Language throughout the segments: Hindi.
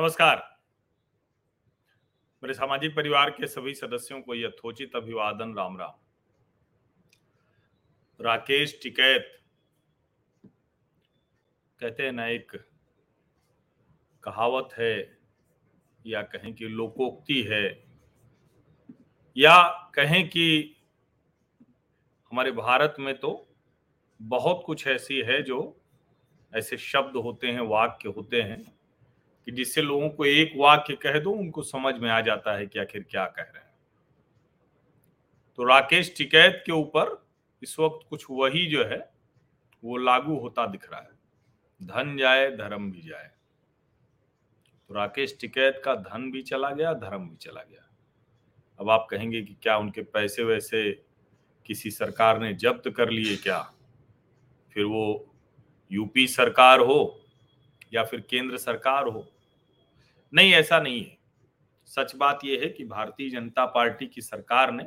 नमस्कार। मेरे सामाजिक परिवार के सभी सदस्यों को यथोचित अभिवादन, राम राम। राकेश टिकैत कहते हैं ना, एक कहावत है या कहें कि लोकोक्ति है, या कहें कि हमारे भारत में तो बहुत कुछ ऐसी है जो ऐसे शब्द होते हैं, वाक्य होते हैं कि जिससे लोगों को एक वाक्य कह दो, उनको समझ में आ जाता है कि आखिर क्या कह रहे हैं। तो राकेश टिकैत के ऊपर इस वक्त कुछ वही जो है, वो लागू होता दिख रहा है। धन जाए, धर्म भी जाए। तो राकेश टिकैत का धन भी चला गया, धर्म भी चला गया। अब आप कहेंगे कि क्या उनके पैसे वैसे किसी सरकार ने जब्त कर लिए क्या? फिर वो यूपी सरकार हो या फिर केंद्र सरकार हो। नहीं, ऐसा नहीं है। सच बात यह है कि भारतीय जनता पार्टी की सरकार ने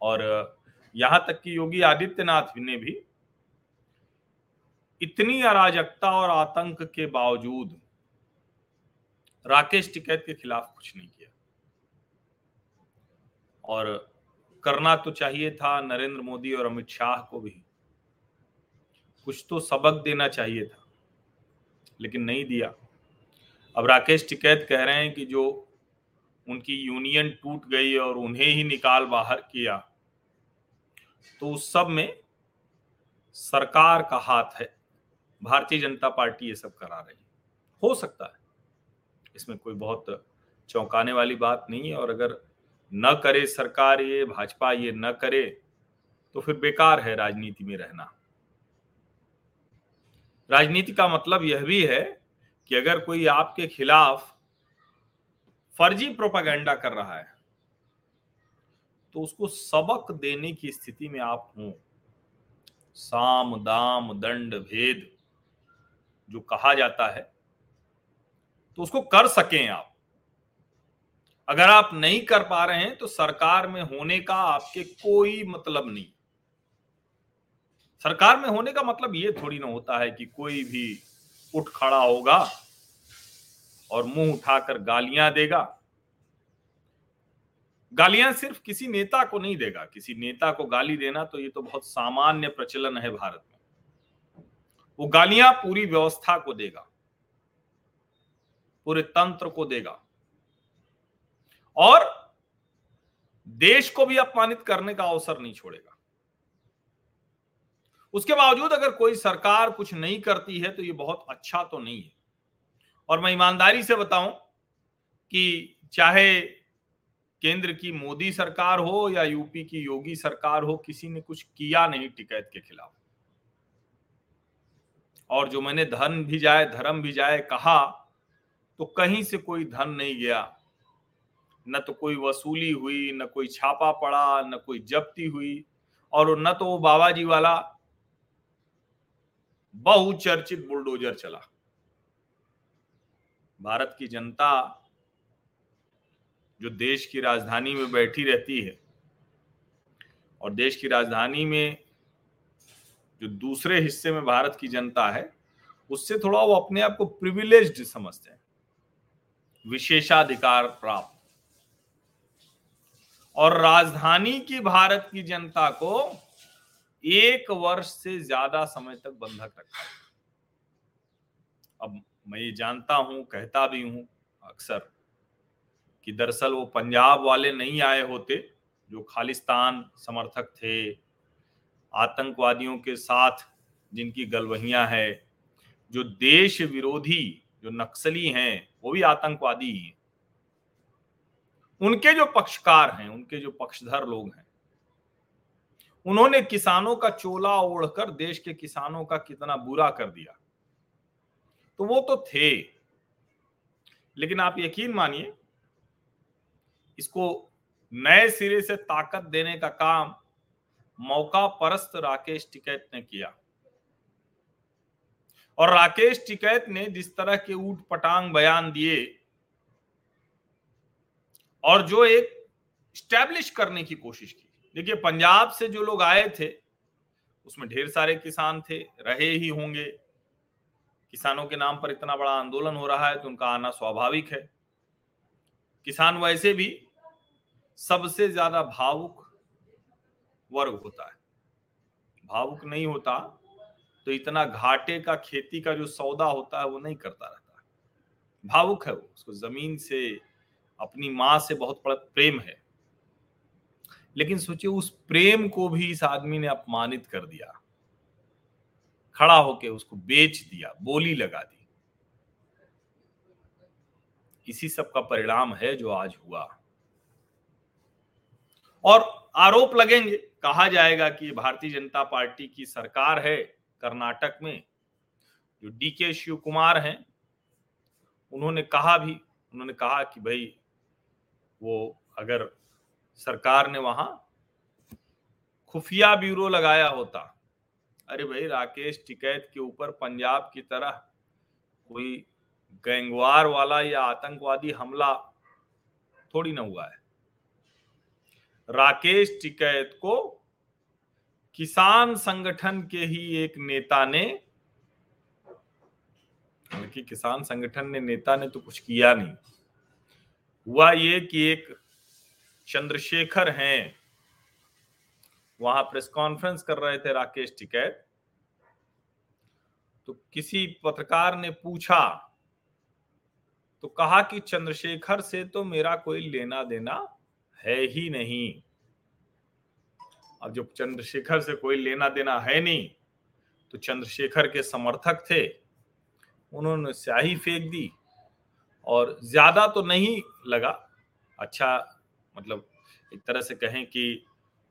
और यहाँ तक कि योगी आदित्यनाथ ने भी इतनी अराजकता और आतंक के बावजूद राकेश टिकैत के खिलाफ कुछ नहीं किया। और करना तो चाहिए था, नरेंद्र मोदी और अमित शाह को भी। कुछ तो सबक देना चाहिए था। लेकिन नहीं दिया। अब राकेश टिकैत कह रहे हैं कि जो उनकी यूनियन टूट गई और उन्हें ही निकाल बाहर किया तो उस सब में सरकार का हाथ है। भारतीय जनता पार्टी ये सब करा रही है। हो सकता है। इसमें कोई बहुत चौंकाने वाली बात नहीं है और अगर न करे सरकार ये, भाजपा ये न करे तो फिर बेकार है राजनीति में रहना। राजनीति का मतलब यह भी है कि अगर कोई आपके खिलाफ फर्जी प्रोपागेंडा कर रहा है तो उसको सबक देने की स्थिति में आप हों। साम, दाम, दंड, भेद जो कहा जाता है तो उसको कर सकें आप। अगर आप नहीं कर पा रहे हैं तो सरकार में होने का आपके कोई मतलब नहीं। सरकार में होने का मतलब ये थोड़ी ना होता है कि कोई भी उठ खड़ा होगा और मुँह उठाकर गालियाँ देगा। गालियाँ सिर्फ़ किसी नेता को नहीं देगा। किसी नेता को गाली देना तो ये तो बहुत सामान्य प्रचलन है भारत में। वो गालियाँ पूरी व्यवस्था को देगा। पूरे तंत्र को देगा। और देश को भी अपमानित करने का अवसर नहीं छोड़ेगा। उसके बावजूद अगर कोई सरकार कुछ नहीं करती है तो ये बहुत अच्छा तो नहीं है। और मैं ईमानदारी से बताऊँ कि चाहे केंद्र की मोदी सरकार हो या यूपी की योगी सरकार हो, किसी ने कुछ किया नहीं टिकैत के खिलाफ। और जो मैंने धन भी जाए, धर्म भी जाए कहा तो कहीं से कोई धन नहीं गया। न तो कोई वसूली हुई, न कोई छापा पड़ा, न कोई जब्ती हुई। और न तो वो बाबा जी वाला बहुचर्चित बुलडोजर चला। भारत की जनता जो देश की राजधानी में बैठी रहती है और देश की राजधानी में जो दूसरे हिस्से में भारत की जनता है, उससे थोड़ा वो अपने आप को प्रिविलेज समझते हैं। विशेषाधिकार प्राप्त। और राजधानी की भारत की जनता को एक वर्ष से ज़्यादा समय तक बंधक रखा अब मैं ये जानता हूँ, कहता भी हूँ अक्सर कि दरअसल वो पंजाब वाले नहीं आए होते, जो खालिस्तान समर्थक थे, आतंकवादियों के साथ जिनकी गलवहियाँ है, जो देश विरोधी, जो नक्सली हैं, वो भी आतंकवादी ही। उनके जो पक्षकार हैं, उनके जो पक्षधर लोग हैं उन्होंने किसानों का चोला ओढ़कर देश के किसानों का कितना बुरा कर दिया। तो वो तो थे। लेकिन आप यकीन मानिए, इसको नए सिरे से ताकत देने का काम मौका परस्त राकेश टिकैत ने किया। और राकेश टिकैत ने जिस तरह के ऊट पटांग बयान दिए और जो एक स्टैब्लिश करने की कोशिश की देखिए, पंजाब से जो लोग आए थे, उसमें ढेर सारे किसान थे, रहे ही होंगे। किसानों के नाम पर इतना बड़ा आंदोलन हो रहा है तो उनका आना स्वाभाविक है। किसान वैसे भी सबसे ज़्यादा भावुक वर्ग होता है। भावुक नहीं होता तो इतना घाटे का खेती का जो सौदा होता है वो नहीं करता रहता। भावुक है वो, उसको ज़मीन से, अपनी माँ से बहुत बड़ा प्रेम है। लेकिन सोचिए, उस प्रेम को भी इस आदमी ने अपमानित कर दिया। खड़ा होके उसको बेच दिया, बोली लगा दी। इसी सब का परिणाम है जो आज हुआ। और आरोप लगेंगे, कहा जाएगा कि भारतीय जनता पार्टी की सरकार है कर्नाटक में, जो डी के शिव कुमार हैं। उन्होंने कहा भी, उन्होंने कहा कि भाई, वो अगर सरकार ने वहाँ खुफिया ब्यूरो लगाया होता। अरे भाई, राकेश टिकैत के ऊपर पंजाब की तरह कोई गैंगवार वाला या आतंकवादी हमला थोड़ी ना हुआ है। राकेश टिकैत को किसान संगठन के ही एक नेता ने बल्कि किसान संगठन ने नेता ने तो कुछ किया नहीं, हुआ ये कि एक चंद्रशेखर हैं। वहाँ प्रेस कॉन्फ्रेंस कर रहे थे राकेश टिकैत। तो किसी पत्रकार ने पूछा तो कहा कि चंद्रशेखर से तो मेरा कोई लेना देना है ही नहीं। अब जब चंद्रशेखर से कोई लेना देना है नहीं तो चंद्रशेखर के समर्थक थे। उन्होंने स्याही फेंक दी और ज़्यादा तो नहीं लगा। अच्छा मतलब एक तरह से कहें कि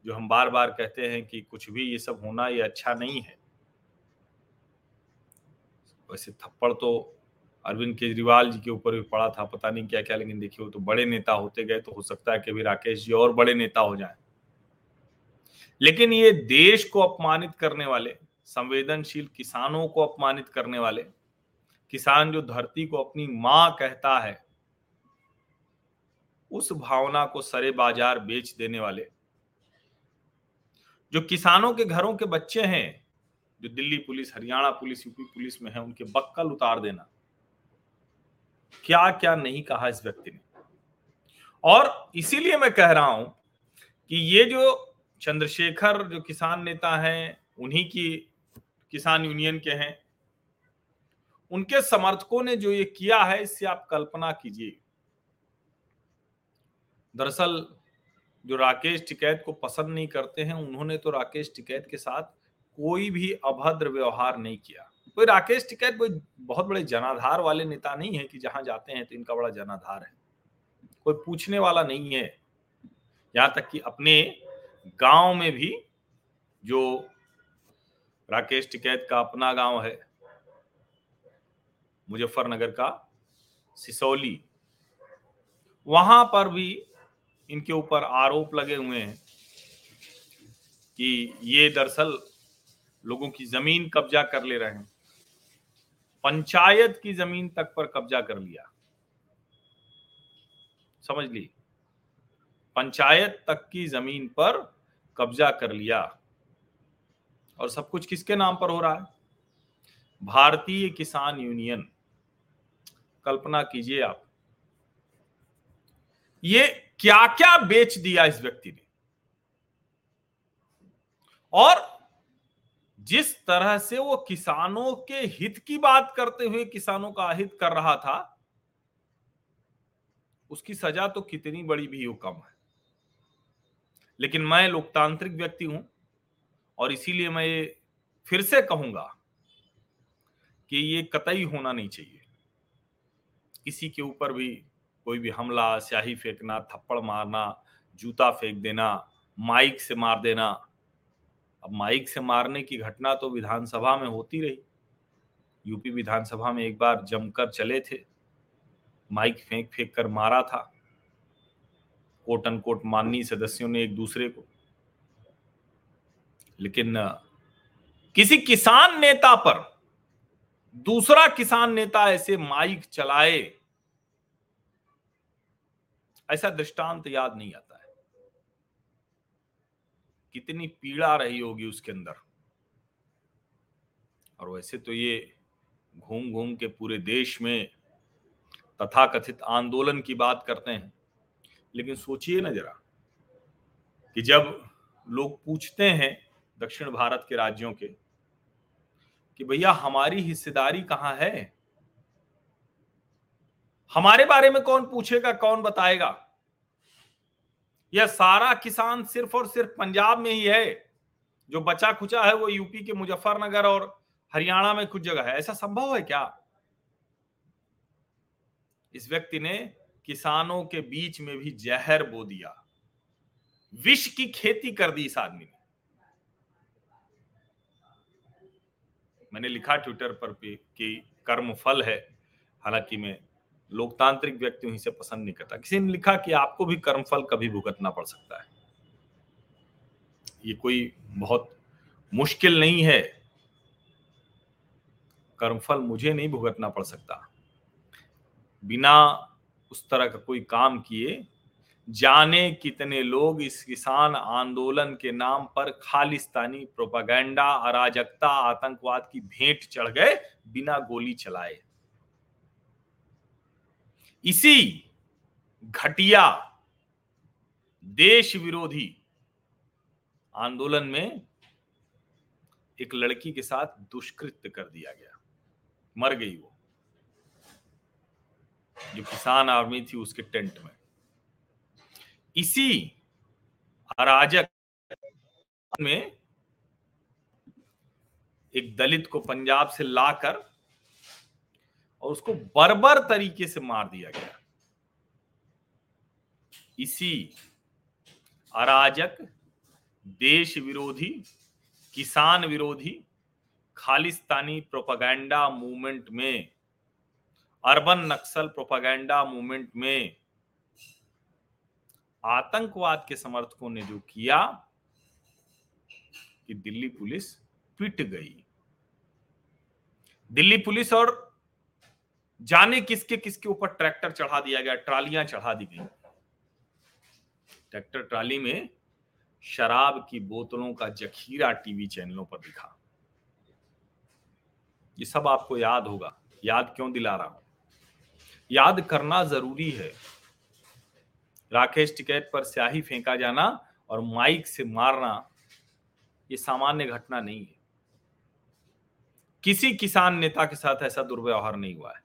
जो हम बार बार कहते हैं कि कुछ भी ये सब होना ये अच्छा नहीं है। वैसे थप्पड़ तो अरविंद केजरीवाल जी के ऊपर भी पड़ा था, पता नहीं क्या क्या लेकिन देखिए वो तो बड़े नेता होते गए तो हो सकता है कि अभी राकेश जी और बड़े नेता हो जाएँ। लेकिन ये देश को अपमानित करने वाले, संवेदनशील किसानों को अपमानित करने वाले, किसान जो धरती को अपनी माँ कहता है उस भावना को सरे बाज़ार बेच देने वाले। जो किसानों के घरों के बच्चे हैं, जो Delhi police, Haryana police, UP police में है, उनके बक्कल उतार देना। क्या क्या नहीं कहा इस व्यक्ति ने। और इसीलिए मैं कह रहा हूँ कि ये जो चंद्रशेखर, जो किसान नेता हैं, उन्हीं की, किसान यूनियन के हैं, उनके समर्थकों ने जो ये किया है, इससे आप कल्पना कीजिए। दरअसल जो राकेश टिकैत को पसंद नहीं करते हैं, उन्होंने तो राकेश टिकैत के साथ कोई भी अभद्र व्यवहार नहीं किया। कोई राकेश टिकैत कोई बहुत बड़े जनाधार वाले नेता नहीं है कि जहाँ जाते हैं तो इनका बड़ा जनाधार है। कोई पूछने वाला नहीं है। यहाँ तक कि अपने गाँव में भी जो राकेश टिकैत का अपना गाँव है, मुजफ्फरनगर का सिसौली, वहाँ पर भी इनके ऊपर आरोप लगे हुए हैं कि ये दरअसल लोगों की ज़मीन कब्जा कर ले रहे हैं। पंचायत की ज़मीन तक पर कब्जा कर लिया। समझ ली? पंचायत तक की ज़मीन पर कब्जा कर लिया। और सब कुछ किसके नाम पर हो रहा है? भारतीय किसान यूनियन। कल्पना कीजिए आप। ये क्या क्या बेच दिया इस व्यक्ति ने? और जिस तरह से वो किसानों के हित की बात करते हुए किसानों का अहित कर रहा था, उसकी सजा तो कितनी बड़ी भी हो कम है। लेकिन मैं लोकतांत्रिक व्यक्ति हूँ, और इसीलिए मैं ये फिर से कहूँगा कि ये कतई होना नहीं चाहिए। किसी के ऊपर भी कोई भी हमला, स्याही फेंकना, थप्पड़ मारना, जूता फेंक देना, माइक से मार देना। अब माइक से मारने की घटना तो विधानसभा में होती रही। यूपी विधानसभा में एक बार जमकर चले थे। माइक फेंक फेंक कर मारा था। कोट अनकोट माननीय सदस्यों ने एक दूसरे को। लेकिन, किसी किसान नेता पर दूसरा किसान नेता ऐसे माइक चलाए ऐसा दृष्टांत याद नहीं आता है। कितनी पीड़ा रही होगी उसके अंदर। और वैसे तो ये घूम घूम के पूरे देश में तथाकथित आंदोलन की बात करते हैं। लेकिन सोचिए ना जरा कि जब लोग पूछते हैं दक्षिण भारत के राज्यों के कि भैया हमारी हिस्सेदारी कहाँ है? हमारे बारे में कौन पूछेगा, कौन बताएगा? यह सारा किसान सिर्फ़ और सिर्फ़ पंजाब में ही है। जो बचा खुचा है वो यूपी के मुजफ्फरनगर और हरियाणा में कुछ जगह है। ऐसा संभव है क्या? इस व्यक्ति ने किसानों के बीच में भी जहर बो दिया। विष की खेती कर दी इस आदमी ने। मैंने लिखा ट्विटर पर कि कर्म फल है। हालाँकि मैं लोकतांत्रिक व्यक्ति हूँ इसे पसंद नहीं करता। किसी ने लिखा कि आपको भी कर्मफल कभी भुगतना पड़ सकता है। ये कोई बहुत मुश्किल नहीं है। कर्मफल मुझे नहीं भुगतना पड़ सकता। बिना उस तरह का कोई काम किए, जाने कितने लोग इस किसान आंदोलन के नाम पर खालिस्तानी प्रोपागेंडा, अराजकता, आतंकवाद की भेंट चढ़ गए, बिना गोली चलाए। इसी घटिया देश विरोधी आंदोलन में एक लड़की के साथ दुष्कृत्य कर दिया गया। मर गई वो। जो किसान आर्मी थी उसके टेंट में। इसी अराजक में एक दलित को पंजाब से लाकर और उसको बर्बर तरीके से मार दिया गया। इसी अराजक देश विरोधी किसान विरोधी खालिस्तानी प्रोपागैंडा मूवमेंट में, अर्बन नक्सल प्रोपागैंडा मूवमेंट में आतंकवाद के समर्थकों ने जो किया कि दिल्ली पुलिस पिट गई। दिल्ली पुलिस और जाने किसके किसके ऊपर ट्रैक्टर चढ़ा दिया गया, ट्रालियाँ चढ़ा दी गई। ट्रैक्टर ट्राली में शराब की बोतलों का जखीरा टीवी चैनलों पर दिखा। ये सब आपको याद होगा। याद क्यों दिला रहा हूँ? याद करना ज़रूरी है। राकेश टिकैत पर स्याही फेंका जाना और माइक से मारना, ये सामान्य घटना नहीं है। किसी किसान नेता के साथ ऐसा दुर्व्यवहार नहीं हुआ है।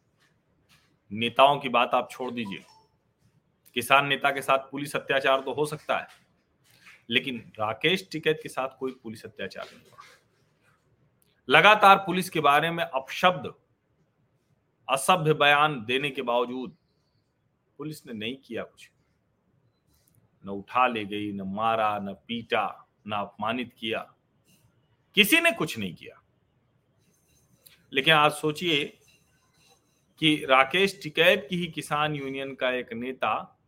नेताओं की बात आप छोड़ दीजिए। किसान नेता के साथ पुलिस अत्याचार तो हो सकता है, लेकिन राकेश टिकैत के साथ कोई पुलिस अत्याचार नहीं हुआ। लगातार पुलिस के बारे में अपशब्द, असभ्य बयान देने के बावजूद पुलिस ने नहीं किया कुछ। न उठा ले गई, न मारा, न पीटा, न अपमानित किया। किसी ने कुछ नहीं किया। लेकिन आज सोचिए कि राकेश टिकैत की ही किसान यूनियन का एक नेता,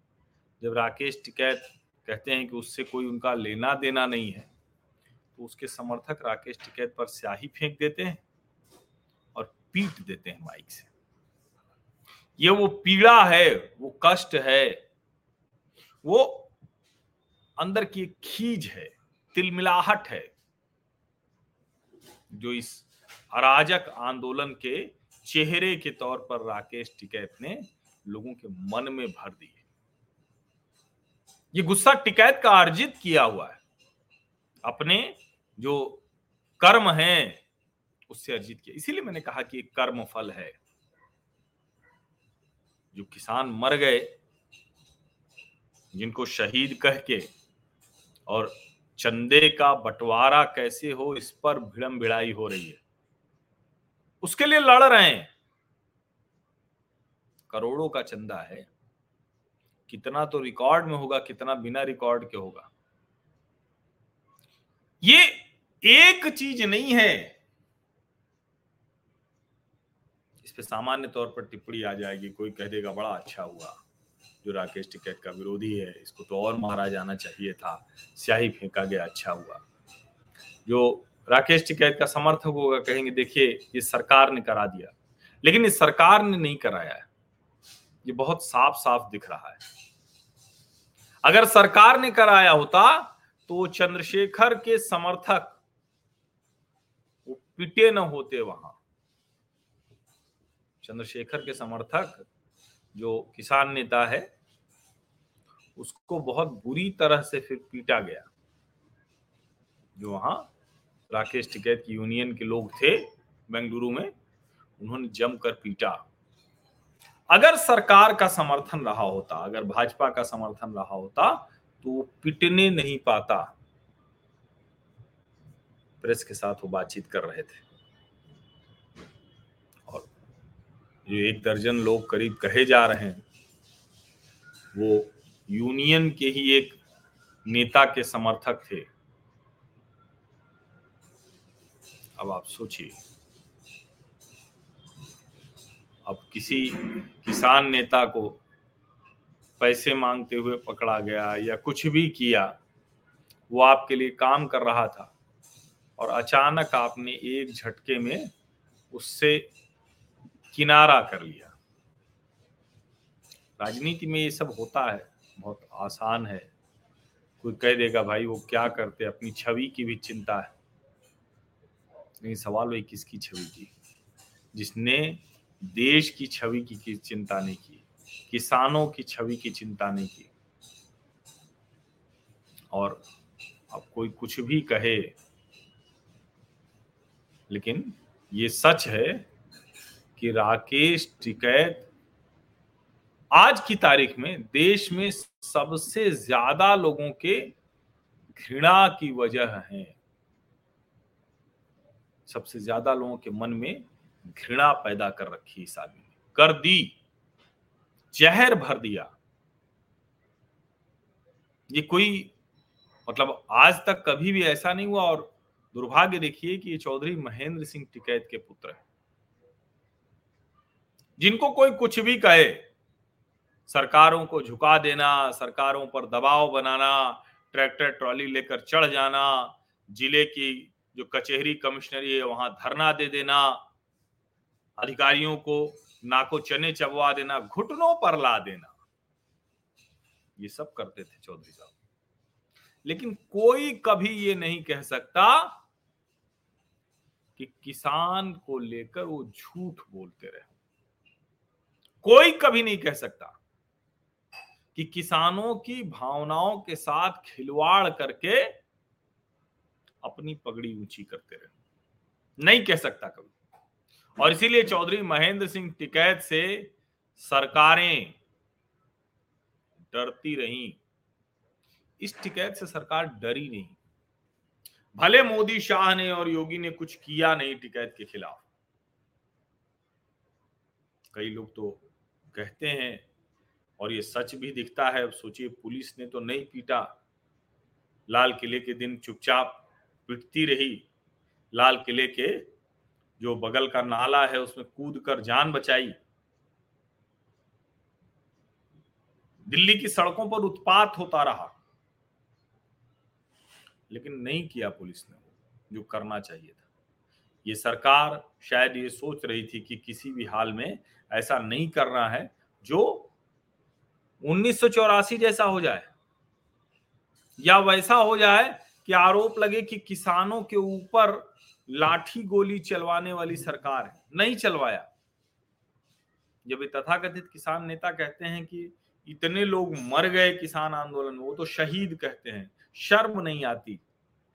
जब राकेश टिकैत कहते हैं कि उससे कोई उनका लेना देना नहीं है तो उसके समर्थक राकेश टिकैत पर स्याही फेंक देते हैं और पीट देते हैं माइक से। ये वो पीड़ा है, वो कष्ट है, वो अंदर की खीज है, तिलमिलाहट है, जो इस अराजक आंदोलन के चेहरे के तौर पर राकेश टिकैत ने लोगों के मन में भर दिए। ये गुस्सा टिकैत का अर्जित किया हुआ है। अपने जो कर्म है, उससे अर्जित किया। इसीलिए मैंने कहा कि कर्म फल है। जो किसान मर गए, जिनको शहीद कह के, और चंदे का बंटवारा कैसे हो, इस पर भिड़म भिड़ाई हो रही है। उसके लिए लड़ रहे हैं। करोड़ों का चंदा है। कितना तो रिकॉर्ड में होगा, कितना बिना रिकॉर्ड के होगा। ये एक चीज़ नहीं है। इस पे सामान्य तौर पर टिप्पणी आ जाएगी। कोई कह देगा, बड़ा अच्छा हुआ। जो राकेश टिकैत का विरोधी है, इसको तो और मारा जाना चाहिए था। स्याही फेंका गया अच्छा हुआ। जो राकेश टिकैत का समर्थक होगा, कहेंगे, देखिए, ये सरकार ने करा दिया। लेकिन इस सरकार ने नहीं कराया है। ये बहुत साफ़ साफ़ दिख रहा है। अगर सरकार ने कराया होता तो चंद्रशेखर के समर्थक, वो पिटे न होते वहाँ। चंद्रशेखर के समर्थक, जो किसान नेता है, उसको बहुत बुरी तरह से फिर पीटा गया। जो वहाँ राकेश टिकैत की यूनियन के लोग थे बेंगलुरु में, उन्होंने जमकर पीटा। अगर सरकार का समर्थन रहा होता, अगर भाजपा का समर्थन रहा होता तो पिटने नहीं पाता। प्रेस के साथ वो बातचीत कर रहे थे। और जो एक दर्जन लोग करीब कहे जा रहे हैं, वो यूनियन के ही एक नेता के समर्थक थे। अब आप सोचिए। अब किसी किसान नेता को पैसे मांगते हुए पकड़ा गया या कुछ भी किया, वो आपके लिए काम कर रहा था और अचानक आपने एक झटके में उससे किनारा कर लिया। राजनीति में ये सब होता है, बहुत आसान है। कोई कह देगा, भाई वो क्या करते अपनी छवि की भी चिंता है। नहीं सवाल वही किसकी छवि की जिसने देश की छवि की, की चिंता नहीं की किसानों की छवि की चिंता नहीं की। और अब कोई कुछ भी कहे लेकिन ये सच है कि राकेश टिकैत आज की तारीख में देश में सबसे ज़्यादा लोगों के घृणा की वजह है। सबसे ज़्यादा लोगों के मन में घृणा पैदा कर रखी इस आदमी ने। कर दी, जहर भर दिया। ये कोई मतलब आज तक कभी भी ऐसा नहीं हुआ और दुर्भाग्य देखिए कि ये चौधरी महेंद्र सिंह टिकैत के पुत्र है। जिनको कोई कुछ भी कहे, सरकारों को झुका देना, सरकारों पर दबाव बनाना, ट्रैक्टर ट्रॉली लेकर चढ़ जाना, ज़िले की जो कचहरी कमिश्नरी है, वहाँ धरना दे देना, अधिकारियों को नाको चने चबवा देना, घुटनों पर ला देना। ये सब करते थे चौधरी साहब। लेकिन कोई कभी ये नहीं कह सकता कि किसान को लेकर वो झूठ बोलते रहे। कोई कभी नहीं कह सकता कि किसानों की भावनाओं के साथ खिलवाड़ करके अपनी पगड़ी ऊँची करते रहे। नहीं कह सकता कभी। और इसीलिए चौधरी महेंद्र सिंह टिकैत से सरकारें डरती रही। इस टिकैत से सरकार डरी नहीं। भले मोदी शाह ने और योगी ने कुछ किया नहीं टिकैत के खिलाफ। कई लोग तो कहते हैं, और ये सच भी दिखता है अब सोचिए पुलिस ने तो नहीं पीटा। लाल किले के दिन चुपचाप पिटती रही लाल किले के, जो बगल का नाला है, उसमें कूद कर जान बचाई। दिल्ली की सड़कों पर उत्पात होता रहा, लेकिन नहीं किया पुलिस ने जो करना चाहिए था। ये सरकार शायद ये सोच रही थी कि किसी भी हाल में ऐसा नहीं करना है, जो उन्नीस सौ चौरासी जैसा हो जाए, या वैसा हो जाए कि आरोप लगे कि किसानों के ऊपर लाठी गोली चलवाने वाली सरकार है? नहीं चलवाया। जब ये तथाकथित किसान नेता कहते हैं कि इतने लोग मर गए किसान आंदोलन में, वो तो शहीद कहते हैं। शर्म नहीं आती।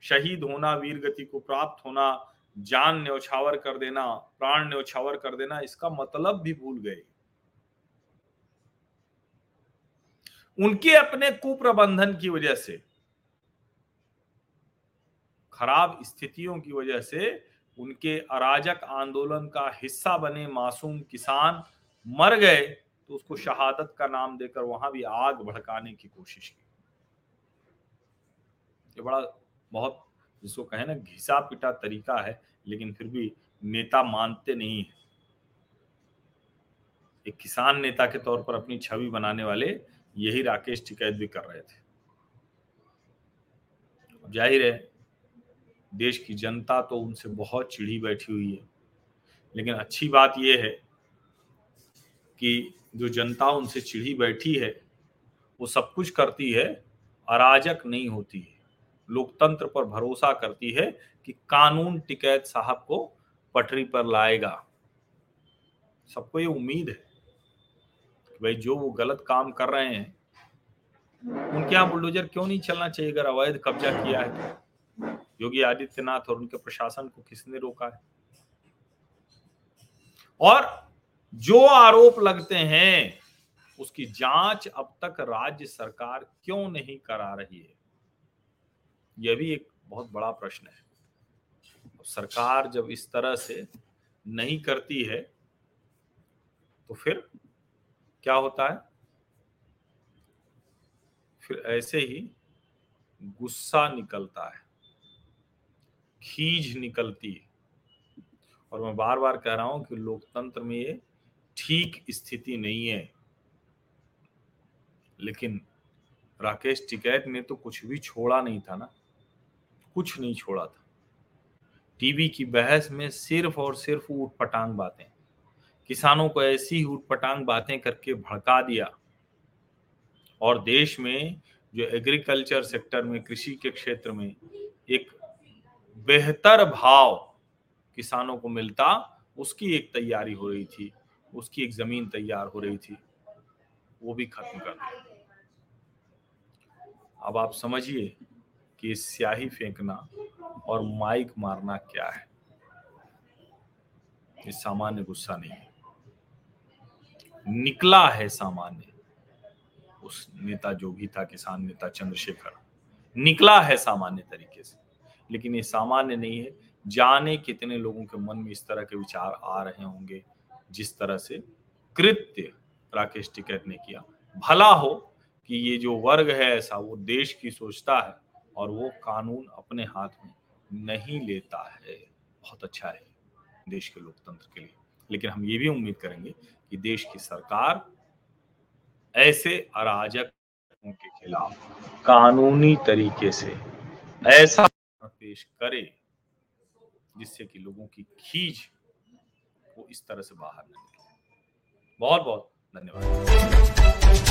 शहीद होना, वीर गति को प्राप्त होना, जान न्यौछावर कर देना, प्राण न्यौछावर कर देना, इसका मतलब भी भूल गए। उनके अपने कुप्रबंधन की वजह से खराब स्थितियों की वजह से उनके अराजक आंदोलन का हिस्सा बने मासूम किसान मर गए तो उसको शहादत का नाम देकर वहाँ भी आग भड़काने की कोशिश की। ये बड़ा बहुत जिसको कहे ना घिसा पिटा तरीका है, लेकिन फिर भी नेता मानते नहीं है। एक किसान नेता के तौर पर अपनी छवि बनाने वाले यही राकेश टिकैत भी कर रहे थे। ज़ाहिर है देश की जनता तो उनसे बहुत चिढ़ी बैठी हुई है। लेकिन अच्छी बात यह है कि जो जनता उनसे चिढ़ी बैठी है, वो सब कुछ करती है, अराजक नहीं होती है। लोकतंत्र पर भरोसा करती है कि कानून टिकैत साहब को पटरी पर लाएगा। सबको ये उम्मीद है कि भाई जो वो गलत काम कर रहे हैं, उनके यहाँ बुलडोजर क्यों नहीं चलना चाहिए? अगर अवैध कब्जा किया है तो। योगी आदित्यनाथ और उनके प्रशासन को किसने रोका है? और जो आरोप लगते हैं, उसकी जाँच अब तक राज्य सरकार क्यों नहीं करा रही है? यह भी एक बहुत बड़ा प्रश्न है। सरकार जब इस तरह से नहीं करती है तो फिर क्या होता है? फिर ऐसे ही गुस्सा निकलता है। खींच निकलती है। और मैं बार बार कह रहा हूँ कि लोकतंत्र में ये ठीक स्थिति नहीं है। लेकिन राकेश, टिकैत ने तो कुछ भी छोड़ा नहीं था ना। कुछ नहीं छोड़ा था। टीवी की बहस में सिर्फ़ और सिर्फ़ ऊट पटांग बातें। किसानों को ऐसी ऊट पटांग बातें करके भड़का दिया। और देश में जो एग्रीकल्चर सेक्टर में, कृषि के क्षेत्र में एक बेहतर भाव किसानों को मिलता, उसकी एक तैयारी हो रही थी, उसकी एक ज़मीन तैयार हो रही थी, वो भी खत्म कर अब आप समझिए कि स्याही फेंकना और माइक मारना क्या है। ये सामान्य गुस्सा नहीं है। निकला है सामान्य। उस नेता जो भी था, किसान नेता चंद्रशेखर। निकला है सामान्य तरीके से। लेकिन ये सामान्य नहीं है। जाने कितने लोगों के मन में इस तरह के विचार आ रहे होंगे, जिस तरह से कृत्य राकेश टिकैत ने किया। भला हो कि ये जो वर्ग है ऐसा, वो देश की सोचता है और वो कानून अपने हाथ में नहीं लेता है। बहुत अच्छा है देश के लोकतंत्र के लिए। लेकिन हम ये भी उम्मीद करेंगे कि देश की सरकार ऐसे अराजकों के खिलाफ कानूनी तरीके से, ऐसा पेश करे, जिससे कि लोगों की खींच वो इस तरह से बाहर निकले। बहुत बहुत धन्यवाद।